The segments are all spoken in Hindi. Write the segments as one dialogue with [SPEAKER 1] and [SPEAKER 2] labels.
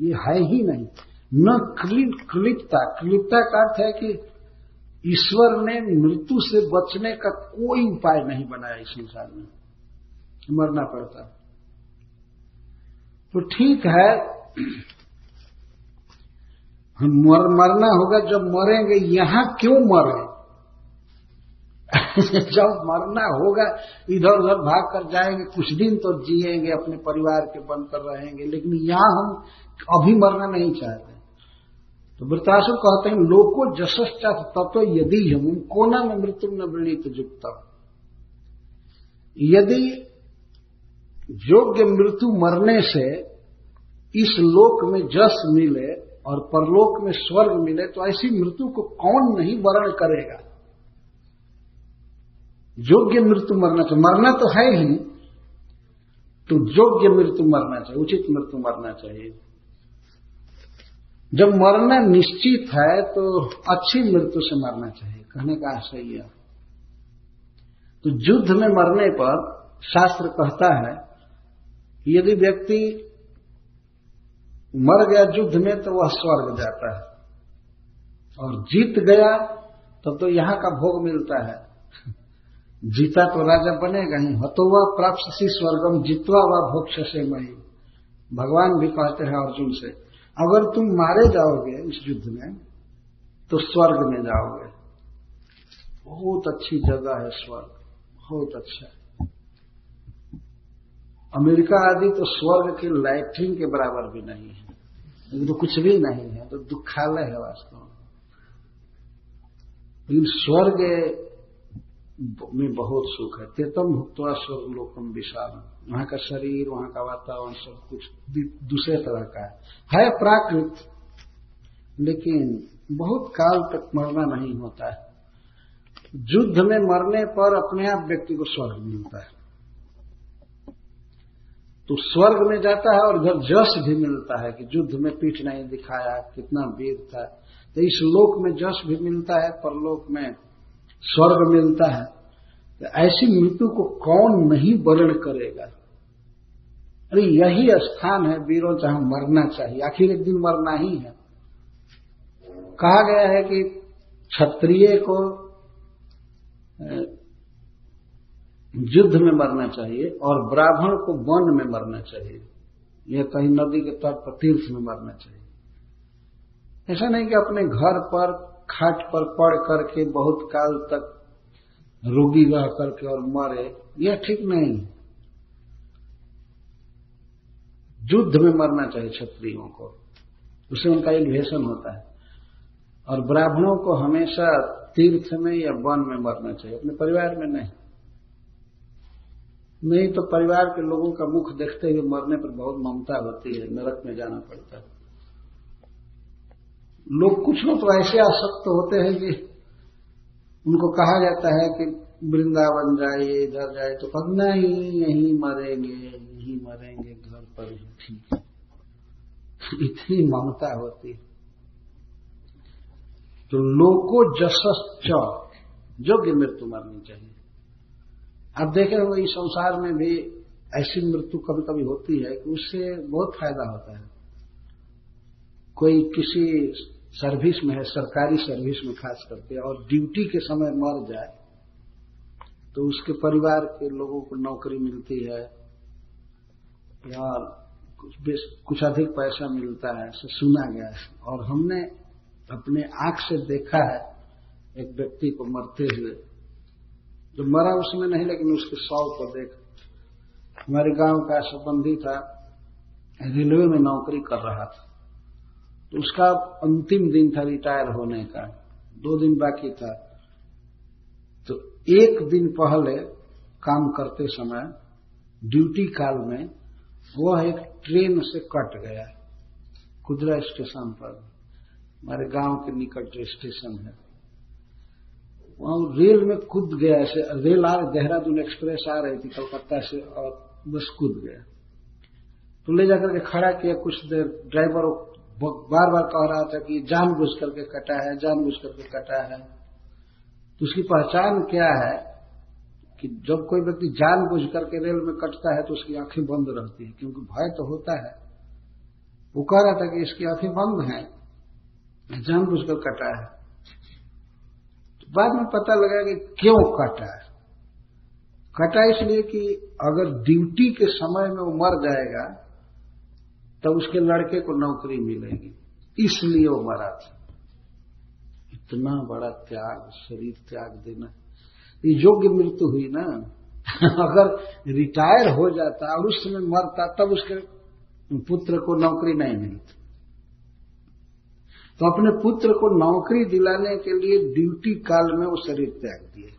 [SPEAKER 1] ये है ही नहीं। न क्लिप क्लिपता क्लिपता का अर्थ है कि ईश्वर ने मृत्यु से बचने का कोई उपाय नहीं बनाया इस संसार में मरना पड़ता। तो ठीक है। हम मर, मरना होगा जब मरेंगे यहाँ क्यों मरे? जब मरना होगा इधर उधर भाग कर जाएँगे कुछ दिन तो जिएँगे अपने परिवार के बनकर रहेंगे लेकिन यहाँ हम अभी मरना नहीं चाहते। तो वृतासुर कहते हैं, लोको जशस्चा तत्व यदि हम, कोना में मृत्यु न वृणित युक्त यदि योग्य मृत्यु मरने से इस लोक में जस मिले और परलोक में स्वर्ग मिले तो ऐसी मृत्यु को कौन नहीं वर्ण करेगा? योग्य मृत्यु मरना चाहिए। मरना तो है ही तो योग्य मृत्यु मरना चाहिए, उचित मृत्यु मरना चाहिए। जब मरना निश्चित है तो अच्छी मृत्यु से मरना चाहिए। कहने का सही है। तो युद्ध में मरने पर शास्त्र कहता है कि यदि व्यक्ति मर गया युद्ध में तो वह स्वर्ग जाता है। और जीत गया तब तो, तो यहाँ का भोग मिलता है। जीता तो राजा बनेगा ही। हतोवा प्राप्त सी स्वर्गम जीतवा व भोक्ष से मही। भगवान भी कहते हैं अर्जुन से अगर तुम मारे जाओगे इस युद्ध में तो स्वर्ग में जाओगे। बहुत अच्छी जगह है स्वर्ग। बहुत अच्छा अमेरिका आदि तो स्वर्ग के लैट्रिन के बराबर भी नहीं है। तो कुछ भी नहीं है तो दुखालय है वास्तव में। लेकिन स्वर्ग में बहुत सुख है। तेतम भुक्तवा स्वर्ग लोकम विशाल वहाँ का शरीर, वहाँ का वातावरण सब कुछ दूसरे तरह का है। है प्राकृत, लेकिन बहुत काल तक मरना नहीं होता है। युद्ध में मरने पर अपने आप व्यक्ति को स्वर्ग मिलता है। तो स्वर्ग में जाता है और इधर जस भी मिलता है कि युद्ध में पीठ नहीं दिखाया, कितना वीर था। तो इस लोक में जस भी मिलता है, परलोक में स्वर्ग मिलता है तो ऐसी मृत्यु को कौन नहीं वर्ण करेगा? अरे यही स्थान है वीरों, जहाँ मरना चाहिए। आखिर एक दिन मरना ही है। कहा गया है कि क्षत्रिय को युद्ध में मरना चाहिए और ब्राह्मण को वन में मरना चाहिए। यह कहीं नदी के तट पर तीर्थ में मरना चाहिए। ऐसा नहीं कि अपने घर पर खाट पर पड़ करके बहुत काल तक रोगी रह करके और मरे, यह ठीक नहीं। युद्ध में मरना चाहिए क्षत्रियों को। उससे उनका इन्वेशन होता है। और ब्राह्मणों को हमेशा तीर्थ में या वन में मरना चाहिए, अपने परिवार में नहीं। नहीं तो परिवार के लोगों का मुख देखते हुए मरने पर बहुत ममता होती है, नरक में जाना पड़ता है। लोग कुछ लोग तो ऐसे आसक्त होते हैं कि उनको कहा जाता है कि वृंदावन जाइए, इधर जाए तो कब नहीं, यहीं मरेंगे यहीं मरेंगे, घर पर ही ठीक इतनी ममता होती तो लोको जसच योग्य मृत्यु मरनी चाहिए। अब देखे हो इस संसार में भी ऐसी मृत्यु कभी कभी होती है कि उससे बहुत फ़ायदा होता है। कोई किसी सर्विस में है, सरकारी सर्विस में खास करके, और ड्यूटी के समय मर जाए तो उसके परिवार के लोगों को नौकरी मिलती है, या कुछ कुछ अधिक पैसा मिलता है, ऐसे सुना गया है। और हमने अपने आँख से देखा है, एक व्यक्ति को मरते हुए। जो मरा उसमें नहीं, लेकिन उसके शव को देख। हमारे गाँव का संबंधी था, रेलवे में नौकरी कर रहा था। तो उसका अंतिम दिन था रिटायर होने का, दो दिन बाकी था। तो एक दिन पहले काम करते समय, ड्यूटी काल में, वह एक ट्रेन से कट गया कुदरा स्टेशन पर। हमारे गाँव के निकट जो स्टेशन है। वहाँ रेल में कूद गया, ऐसे रेल आ, देहरादून एक्सप्रेस आ रही थी कलकत्ता से और बस कूद गया। तो ले जाकर के खड़ा किया कुछ देर, ड्राइवर बार बार कह रहा था कि जानबूझ करके कटा है, जानबूझ करके कटा है। तो उसकी पहचान क्या है कि जब कोई व्यक्ति जानबूझ करके रेल में कटता है तो उसकी आँखें बंद रहती है, क्योंकि भय तो होता है। वो कह रहा था कि इसकी आँखें बंद हैं जानबूझकर कटा है। तो बाद में पता लगा कि क्यों कटा है। कटा इसलिए कि अगर ड्यूटी के समय में वो मर जाएगा तो उसके लड़के को नौकरी मिलेगी। इसलिए वो मरा था। इतना बड़ा त्याग, शरीर त्याग देना। ये योग्य मृत्यु हुई ना। अगर रिटायर हो जाता और उस समय मरता, तब उसके पुत्र को नौकरी नहीं मिलती। तो अपने पुत्र को नौकरी दिलाने के लिए ड्यूटी काल में वो शरीर त्याग दिए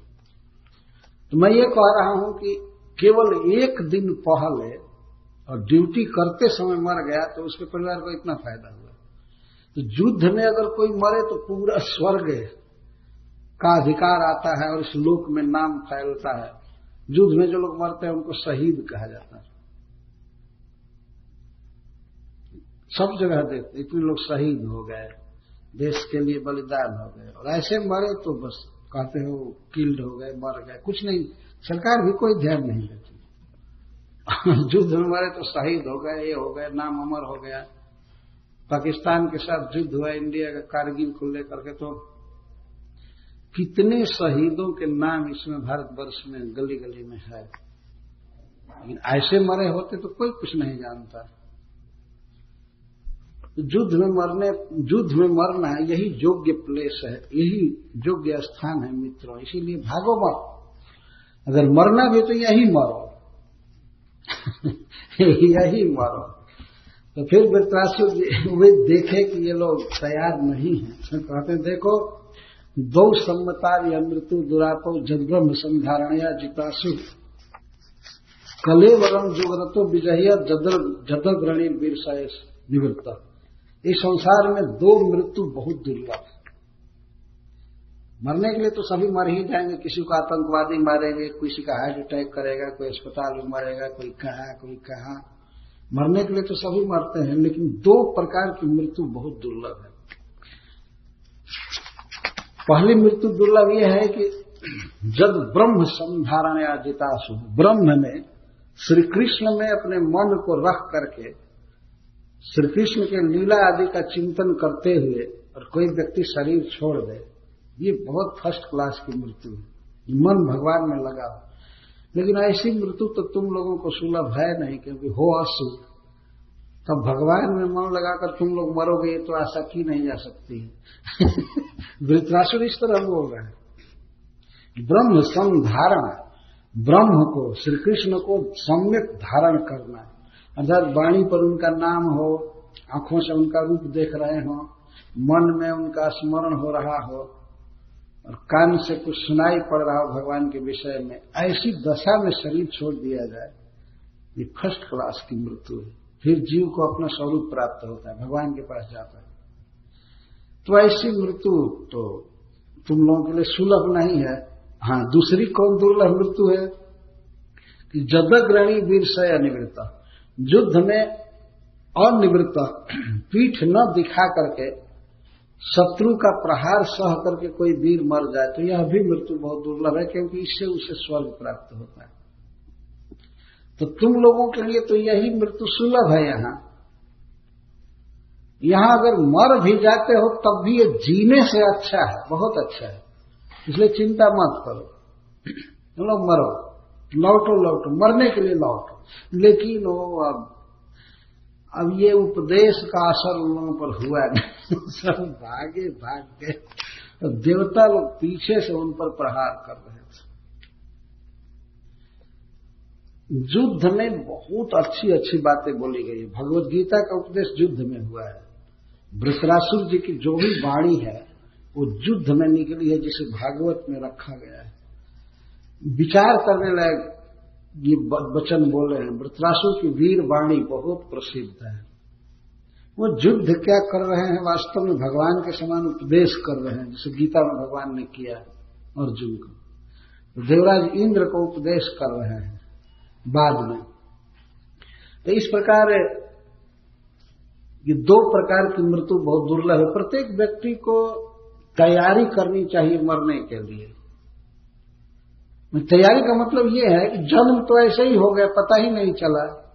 [SPEAKER 1] तो मैं ये कह रहा हूँ कि केवल एक दिन पहले और ड्यूटी करते समय मर गया तो उसके परिवार को इतना फ़ायदा हुआ। तो युद्ध में अगर कोई मरे तो पूरा स्वर्ग का अधिकार आता है और इस लोक में नाम फैलता है। युद्ध में जो लोग मरते हैं, उनको शहीद कहा जाता है। सब जगह देखते इतने लोग शहीद हो गए, देश के लिए बलिदान हो गए। और ऐसे मरे तो बस, कहते हो किल्ड हो गए, मर गए। कुछ नहीं, सरकार भी कोई ध्यान नहीं देती। युद्ध में मरे तो शहीद हो गए, ये हो गए, नाम अमर हो गया। पाकिस्तान के साथ युद्ध हुआ, इंडिया का कारगिल को लेकर के तो कितने शहीदों के नाम इसमें भारतवर्ष में गली गली में है। लेकिन ऐसे मरे होते तो कोई कुछ नहीं जानता। युद्ध में मरने, युद्ध में मरना यही योग्य प्लेस है, यही योग्य स्थान है मित्रों, इसीलिए भागो मरो अगर मरना भी तो यही मरो। यही मरो। तो फिर वृत्रासु वे देखे कि ये लोग तैयार नहीं है। तो कहते देखो, दो सम्मता या मृत्यु दुरापो जदब्रह्म संधारणया जितासु। कले वरम जुगरतो विजय जदग्रणी वीर निवृत्त। इस संसार में दो मृत्यु बहुत दुर्लभ। मरने के लिए तो सभी मर ही जाएँगे। किसी को आतंकवादी मारेंगे, किसी का हार्ट अटैक करेगा, कोई अस्पताल में मरेगा, कोई कहा कोई कहा। मरने के लिए तो सभी मरते हैं, लेकिन दो प्रकार की मृत्यु बहुत दुर्लभ है। पहली मृत्यु दुर्लभ यह है कि जब ब्रह्म संधारण या जितासु ब्रह्म में श्री कृष्ण में अपने मन को रख करके श्री कृष्ण के लीला आदि का चिंतन करते हुए और कोई व्यक्ति शरीर छोड़ दे ये बहुत फ़र्स्ट क्लास की मृत्यु है। मन भगवान में लगा लेकिन ऐसी मृत्यु तो तुम लोगों को सुलभ है नहीं, क्योंकि हो असु तब भगवान में मन लगाकर तुम लोग मरोगे तो आशा की नहीं जा सकती है। वृत्रासुर इस तरह बोल रहे हैं। ब्रह्म संधारण ब्रह्म को श्री कृष्ण को सम्यक धारण करना अर्थात वाणी पर उनका नाम हो, आँखों से उनका रूप देख रहे हो, मन में उनका स्मरण हो रहा हो और कान से कुछ सुनाई पड़ रहा हो भगवान के विषय में, ऐसी दशा में शरीर छोड़ दिया जाए, ये फ़र्स्ट क्लास की मृत्यु है। फिर जीव को अपना स्वरूप प्राप्त होता है, भगवान के पास जाता है। तो ऐसी मृत्यु तो तुम लोगों के लिए सुलभ नहीं है। हाँ दूसरी कौन दुर्लभ मृत्यु है? कि जदग्रणी वीर से अनिवृत्ता युद्ध में अनिवृत्त। पीठ न दिखा करके शत्रु का प्रहार सह करके कोई वीर मर जाए तो यह भी मृत्यु बहुत दुर्लभ है, क्योंकि इससे उसे स्वर्ग प्राप्त होता है। तो तुम लोगों के लिए तो यही मृत्यु सुलभ है यहाँ। यहाँ अगर मर भी जाते हो, तब भी ये जीने से अच्छा है, बहुत अच्छा है। इसलिए चिंता मत करो। लोग मरो। लौटो लौटो। मरने के लिए लौटो। लेकिन वो अब अब ये उपदेश का असर उन लोगों पर हुआ नहीं सब भागे, भाग। गए तो देवता लोग पीछे से उन पर प्रहार कर रहे थे। युद्ध में बहुत अच्छी अच्छी बातें बोली गई है। भगवत गीता का उपदेश युद्ध में हुआ है। वृतरासुर जी की जो भी वाणी है, वो युद्ध में निकली है, जिसे भागवत में रखा गया है। विचार करने लायक ये वचन बोले हैं, वृतरासु की वीर वाणी बहुत प्रसिद्ध है। वो युद्ध क्या कर रहे हैं, वास्तव में भगवान के समान उपदेश कर रहे हैं, जैसे गीता में भगवान ने किया, अर्जुन को। तो देवराज इंद्र को उपदेश कर रहे हैं, बाद में। तो इस प्रकार, ये दो प्रकार की मृत्यु बहुत दुर्लभ है। प्रत्येक व्यक्ति को तैयारी करनी चाहिए मरने के लिए। तैयारी का मतलब ये है कि जन्म तो ऐसे ही हो गया, पता ही नहीं चला।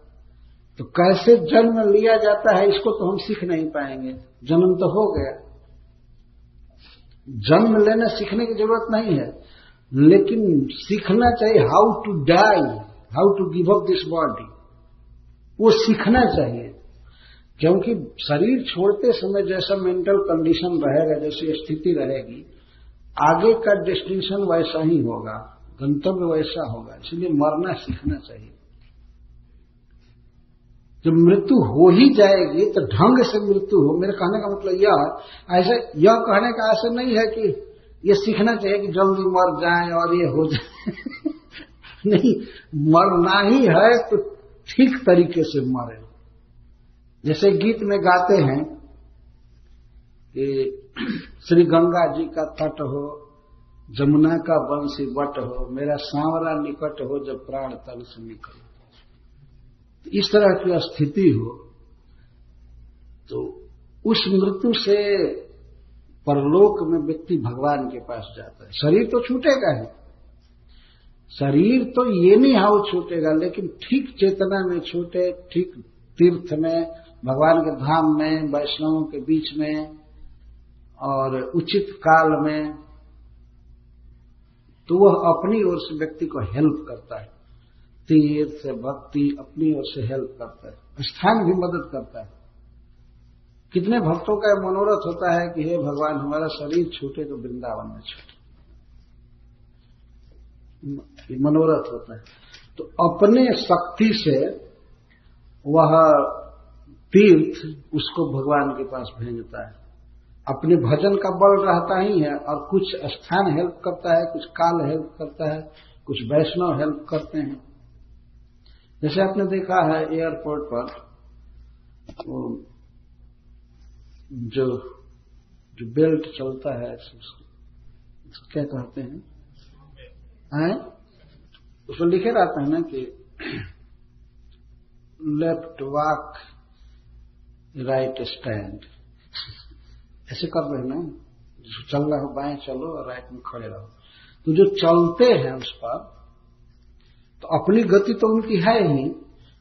[SPEAKER 1] तो कैसे जन्म लिया जाता है, इसको तो हम सीख नहीं पाएँगे। जन्म तो हो गया। जन्म लेना सीखने की ज़रूरत नहीं है। लेकिन सीखना चाहिए how to die how to give up this body वो सीखना चाहिए। क्योंकि शरीर छोड़ते समय जैसा मेंटल कंडीशन रहेगा, जैसी स्थिति रहेगी, आगे का डेस्टिनेशन वैसा ही होगा। गंतव्य वैसा होगा, इसलिए मरना सीखना चाहिए। जब मृत्यु हो ही जाएगी तो ढंग से मृत्यु हो। मेरे कहने का मतलब यह ऐसे यह कहने का ऐसा नहीं है कि ये सीखना चाहिए कि जल्दी मर जाए और ये हो जाए। नहीं, मरना ही है तो ठीक तरीके से मरे। जैसे गीत में गाते हैं कि श्री गंगा जी का तट हो जमुना का बंशी वट हो, मेरा सांवरा निकट हो जब प्राण तन से निकल। तो इस तरह की स्थिति हो तो उस मृत्यु से परलोक में व्यक्ति भगवान के पास जाता है। शरीर तो छूटेगा ही। शरीर तो ये नहीं हाउ छूटेगा, लेकिन ठीक चेतना में छूटे, ठीक तीर्थ में, भगवान के धाम में, वैष्णवों के बीच में, और उचित काल में तो वह अपनी ओर से व्यक्ति को हेल्प करता है। तीर्थ भक्ति अपनी ओर से हेल्प करता है। स्थान भी मदद करता है। कितने भक्तों का मनोरथ होता है कि हे भगवान, हमारा शरीर छूटे तो वृंदावन में छूटे। मनोरथ होता है। तो अपने शक्ति से वह तीर्थ उसको भगवान के पास भेजता है। अपने भजन का बल रहता ही है और कुछ स्थान हेल्प करता है, कुछ काल हेल्प करता है, कुछ वैष्णव हेल्प करते हैं। जैसे आपने देखा है एयरपोर्ट पर, वो जो जो बेल्ट चलता है, उसको क्या कहते हैं? हैं? उसमें लिखे रहते हैं ना कि लेफ़्ट वॉक राइट स्टैंड ऐसे कर रहे हैं ना? चल रहा हो, बाएँ चलो और राइट में खड़े रहो। तो जो चलते हैं उस पर तो अपनी गति तो उनकी है ही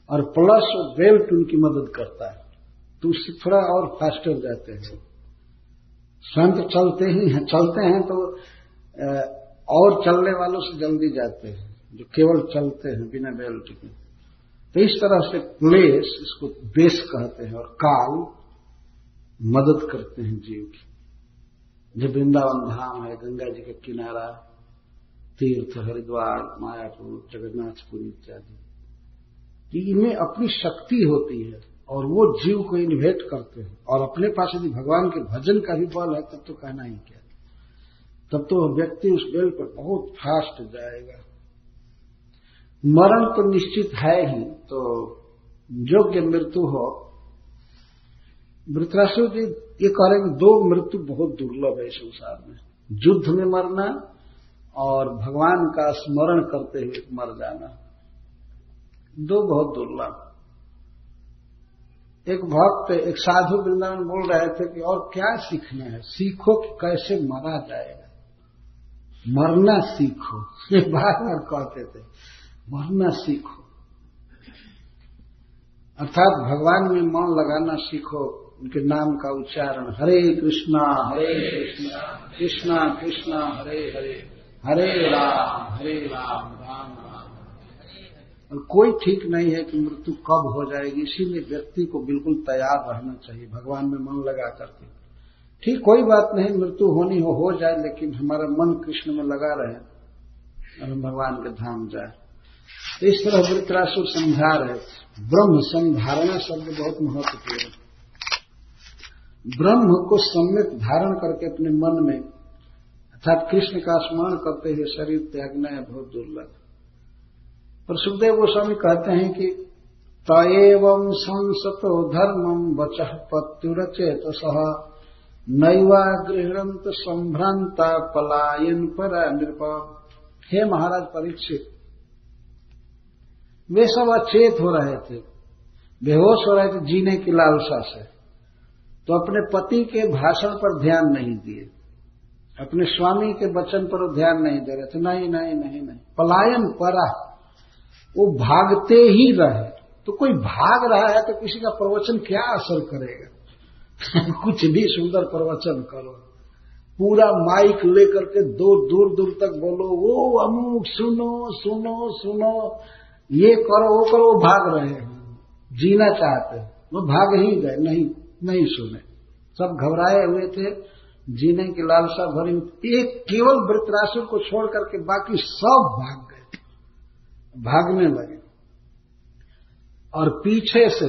[SPEAKER 1] और प्लस बेल्ट उनकी मदद करता है। तो उससे थोड़ा और फास्टर जाते हैं स्वयं तो चलते ही हैं, चलते हैं तो और चलने वालों से जल्दी जाते हैं, जो केवल चलते हैं बिना बेल्ट के। तो इस तरह से प्लेस इसको बेस कहते हैं और काल मदद करते हैं जीव की। जब वृंदावन धाम है, गंगा जी का किनारा, तीर्थ, हरिद्वार, मायापुर, जगन्नाथपुरी इत्यादि तो इनमें अपनी शक्ति होती है और वो जीव को इन्वेट करते हैं। और अपने पास यदि भगवान के भजन का भी बल है, तब तो कहना ही क्या? तब तो व्यक्ति उस बेल पर बहुत फास्ट जाएगा। मरण तो निश्चित है ही तो योग्य मृत्यु हो वृतराष्ट्र जी, ये कह रहे हैं दो मृत्यु बहुत दुर्लभ है संसार में। युद्ध में मरना और भगवान का स्मरण करते हुए मर जाना। दो बहुत दुर्लभ। एक भक्त, एक साधु वृंदावन बोल रहे थे कि और क्या सीखना है? सीखो कि कैसे मरा जाएगा मरना सीखो। ये बार बार कहते थे। मरना सीखो। अर्थात भगवान में मन लगाना सीखो। उनके नाम का उच्चारण हरे कृष्णा हरे कृष्णा कृष्णा कृष्णा, हरे हरे हरे राम हरे राम राम राम। और कोई ठीक नहीं है कि मृत्यु कब हो जाएगी, इसीलिए व्यक्ति को बिल्कुल तैयार रहना चाहिए, भगवान में मन लगा करके। ठीक कोई बात नहीं, मृत्यु होनी हो हो जाए, लेकिन हमारा मन कृष्ण में लगा रहे, और हम भगवान के धाम जाए। तो इस तरह वृत्रासुर समझा रहे ब्रह्म संधारणा शब्द बहुत महत्वपूर्ण ब्रह्म को सम्यक धारण करके अपने मन में अर्थात कृष्ण का स्मरण करते हुए शरीर त्यागना है बहुत दुर्लभ। पर सुखदेव गोस्वामी कहते हैं कि तएव संसतो धर्मम वच पत्युरचेत नैवा गृहणंत संभ्रांता पलायन पर नृप हे महाराज परीक्षित, वे सब अचेत हो रहे थे, बेहोश हो रहे थे जीने की लालसा से। तो अपने पति के भाषण पर ध्यान नहीं दिए। अपने स्वामी के वचन पर ध्यान नहीं दे रहे थे। नहीं नहीं नहीं नहीं। पलायन परा। वो भागते ही रहे। तो कोई भाग रहा है तो किसी का प्रवचन क्या असर करेगा? कुछ भी सुंदर प्रवचन करो। पूरा माइक लेकर के दूर दूर दूर तक बोलो वो अमुक, सुनो सुनो सुनो। ये करो, वो करो, वो भाग रहे हैं। जीना चाहते वो भाग ही गए। नहीं नहीं सुने। सब घबराए हुए थे। जीने की लालसा भरी एक केवल वृतरासुर को छोड़ करके बाकी सब भाग गए। भागने लगे। और पीछे से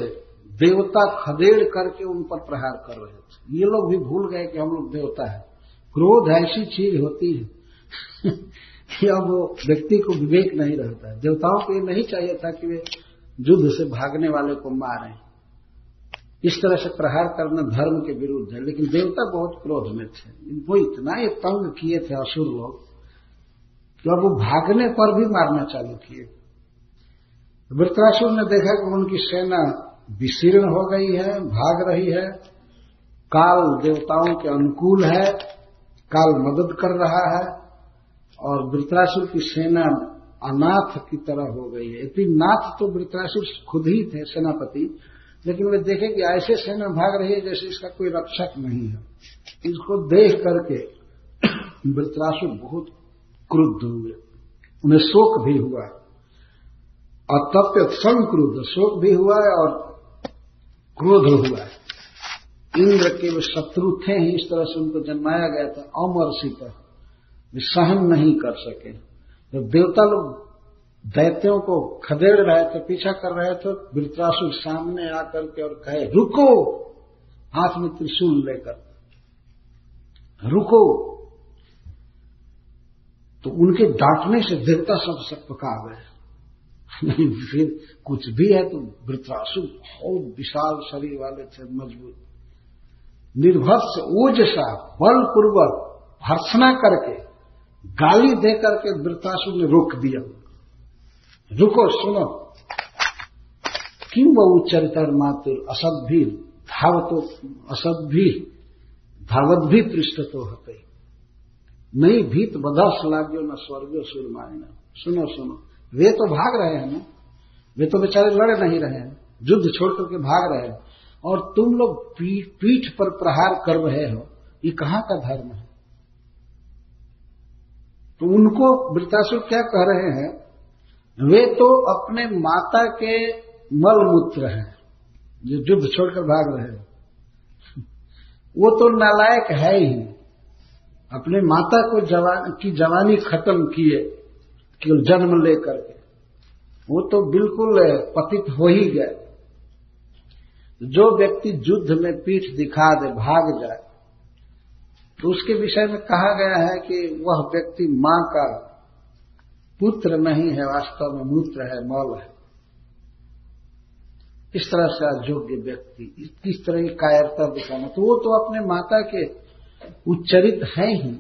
[SPEAKER 1] देवता खदेड़ करके उन पर प्रहार कर रहे थे। ये लोग भी भूल गए कि हम लोग देवता है। क्रोध ऐसी चीज़ होती है कि अब वो व्यक्ति को विवेक नहीं रहता है। देवताओं को ये नहीं चाहिए था कि वे युद्ध से भागने वाले को मारें। इस तरह से प्रहार करना धर्म के विरुद्ध है, लेकिन देवता बहुत क्रोध में थे। वो इतना ये तंग किए थे असुर लोग कि अब वो भागने पर भी मारना चालू किए। वृत्रासुर ने देखा कि उनकी सेना विशीर्ण हो गई है, भाग रही है। काल देवताओं के अनुकूल है, काल मदद कर रहा है, और वृत्रासुर की सेना अनाथ की तरह हो गई है। इतनी नाथ तो वृत्रासुर खुद ही थे, सेनापति। लेकिन वे देखे कि ऐसे सेना भाग रही है जैसे इसका कोई रक्षक नहीं है। इसको देख करके वृत्रासुर बहुत क्रुद्ध हुए। उन्हें शोक भी हुआ अतप्य संक्रुद्ध, शोक भी हुआ है और क्रोध हुआ है। इंद्र के वे शत्रु थे ही, इस तरह से उनको जन्माया गया था। अमर वे सहन नहीं कर सके। जब देवता लोग दैत्यों को खदेड़ रहे थे, पीछा कर रहे थे, वृत्रासुर सामने आकर के और कहे, रुको! हाथ में त्रिशूल लेकर। रुको! तो उनके डांटने से देवता सब सब पका गए फिर कुछ भी है तो वृत्रासुर बहुत विशाल शरीर वाले थे, मज़बूत। निर्भर से ओजसा, बलपूर्वक भर्सना करके गाली देकर के वृत्रासुर ने रोक दिया। रुको सुनो किं बहु चरितर मातुर असभ्य धावतो असभ्य धावत भी पृष्ठ तो होते। नहीं भीत बधा सलाग्यो न स्वर्गो सुरमायना सुनो सुनो। वे तो भाग रहे हैं ना? वे तो बेचारे लड़ नहीं रहे हैं। युद्ध छोड़ करके भाग रहे हैं। और तुम लोग पीठ पर प्रहार कर रहे हो। ये कहाँ का धर्म है? तो उनको वृतासुर क्या कह रहे हैं? वे तो अपने माता के मल मूत्र हैं, जो युद्ध छोड़कर भाग रहे हैं। वो तो नालायक है ही। अपने माता को जवान, की जवानी खत्म किए, केवल जन्म लेकर के। वो तो बिल्कुल पतित हो ही गए। जो व्यक्ति युद्ध में पीठ दिखा दे, भाग जाए तो उसके विषय में कहा गया है कि वह व्यक्ति माँ का पुत्र नहीं है, वास्तव में मूत्र है, मौल है। इस तरह से अयोग्य व्यक्ति किस तरह की कायरता दिखाना तो वो तो अपने माता के उच्चरित है ही।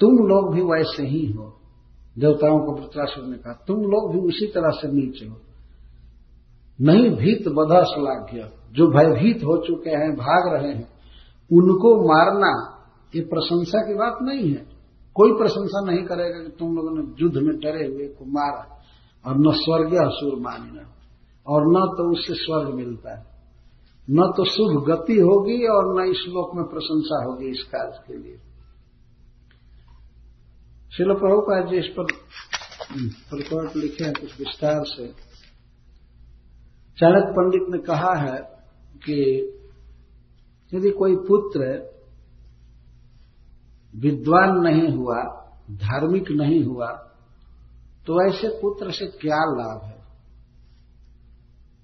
[SPEAKER 1] तुम लोग भी वैसे ही हो। देवताओं को वृत्रासुर ने कहा, तुम लोग भी उसी तरह से नीचे हो। नहीं भीत बधा श्लाघ्य जो भयभीत हो चुके हैं, भाग रहे हैं, उनको मारना, ये प्रशंसा की बात नहीं है। कोई प्रशंसा नहीं करेगा कि तुम लोगों ने युद्ध में डरे हुए को मारा और न स्वर्गीय असुर मानना और न तो उससे स्वर्ग मिलता है। न तो शुभ गति होगी और न इस लोक में प्रशंसा होगी इस कार्य के लिए। शिल प्रभुपाद जी इस पर रिकॉर्ड लिखे हैं कुछ विस्तार से। चाणक पंडित ने कहा है कि यदि कोई पुत्र विद्वान नहीं हुआ, धार्मिक नहीं हुआ तो ऐसे पुत्र से क्या लाभ है?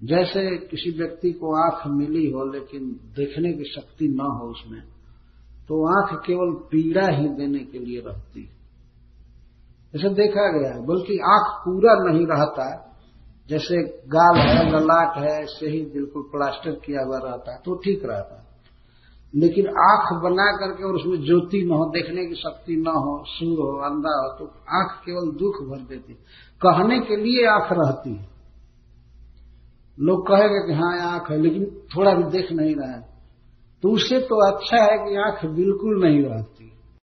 [SPEAKER 1] जैसे किसी व्यक्ति को आँख मिली हो लेकिन देखने की शक्ति न हो उसमें तो आँख केवल पीड़ा ही देने के लिए रहती ऐसा देखा गया है बल्कि आँख पूरा नहीं रहता, जैसे गाल है, ललाट है ऐसे ही बिल्कुल प्लास्टर किया हुआ रहता है तो ठीक रहता। है लेकिन आँख बना करके और उसमें ज्योति न हो, देखने की शक्ति न हो, सूर हो, अंधा हो तो आँख केवल दुख भर देती कहने के लिए आँख रहती है। लोग कहेगा कि हाँ आँख है, लेकिन थोड़ा भी देख नहीं रहा है। तो उसे तो अच्छा है कि आँख बिल्कुल नहीं रहती।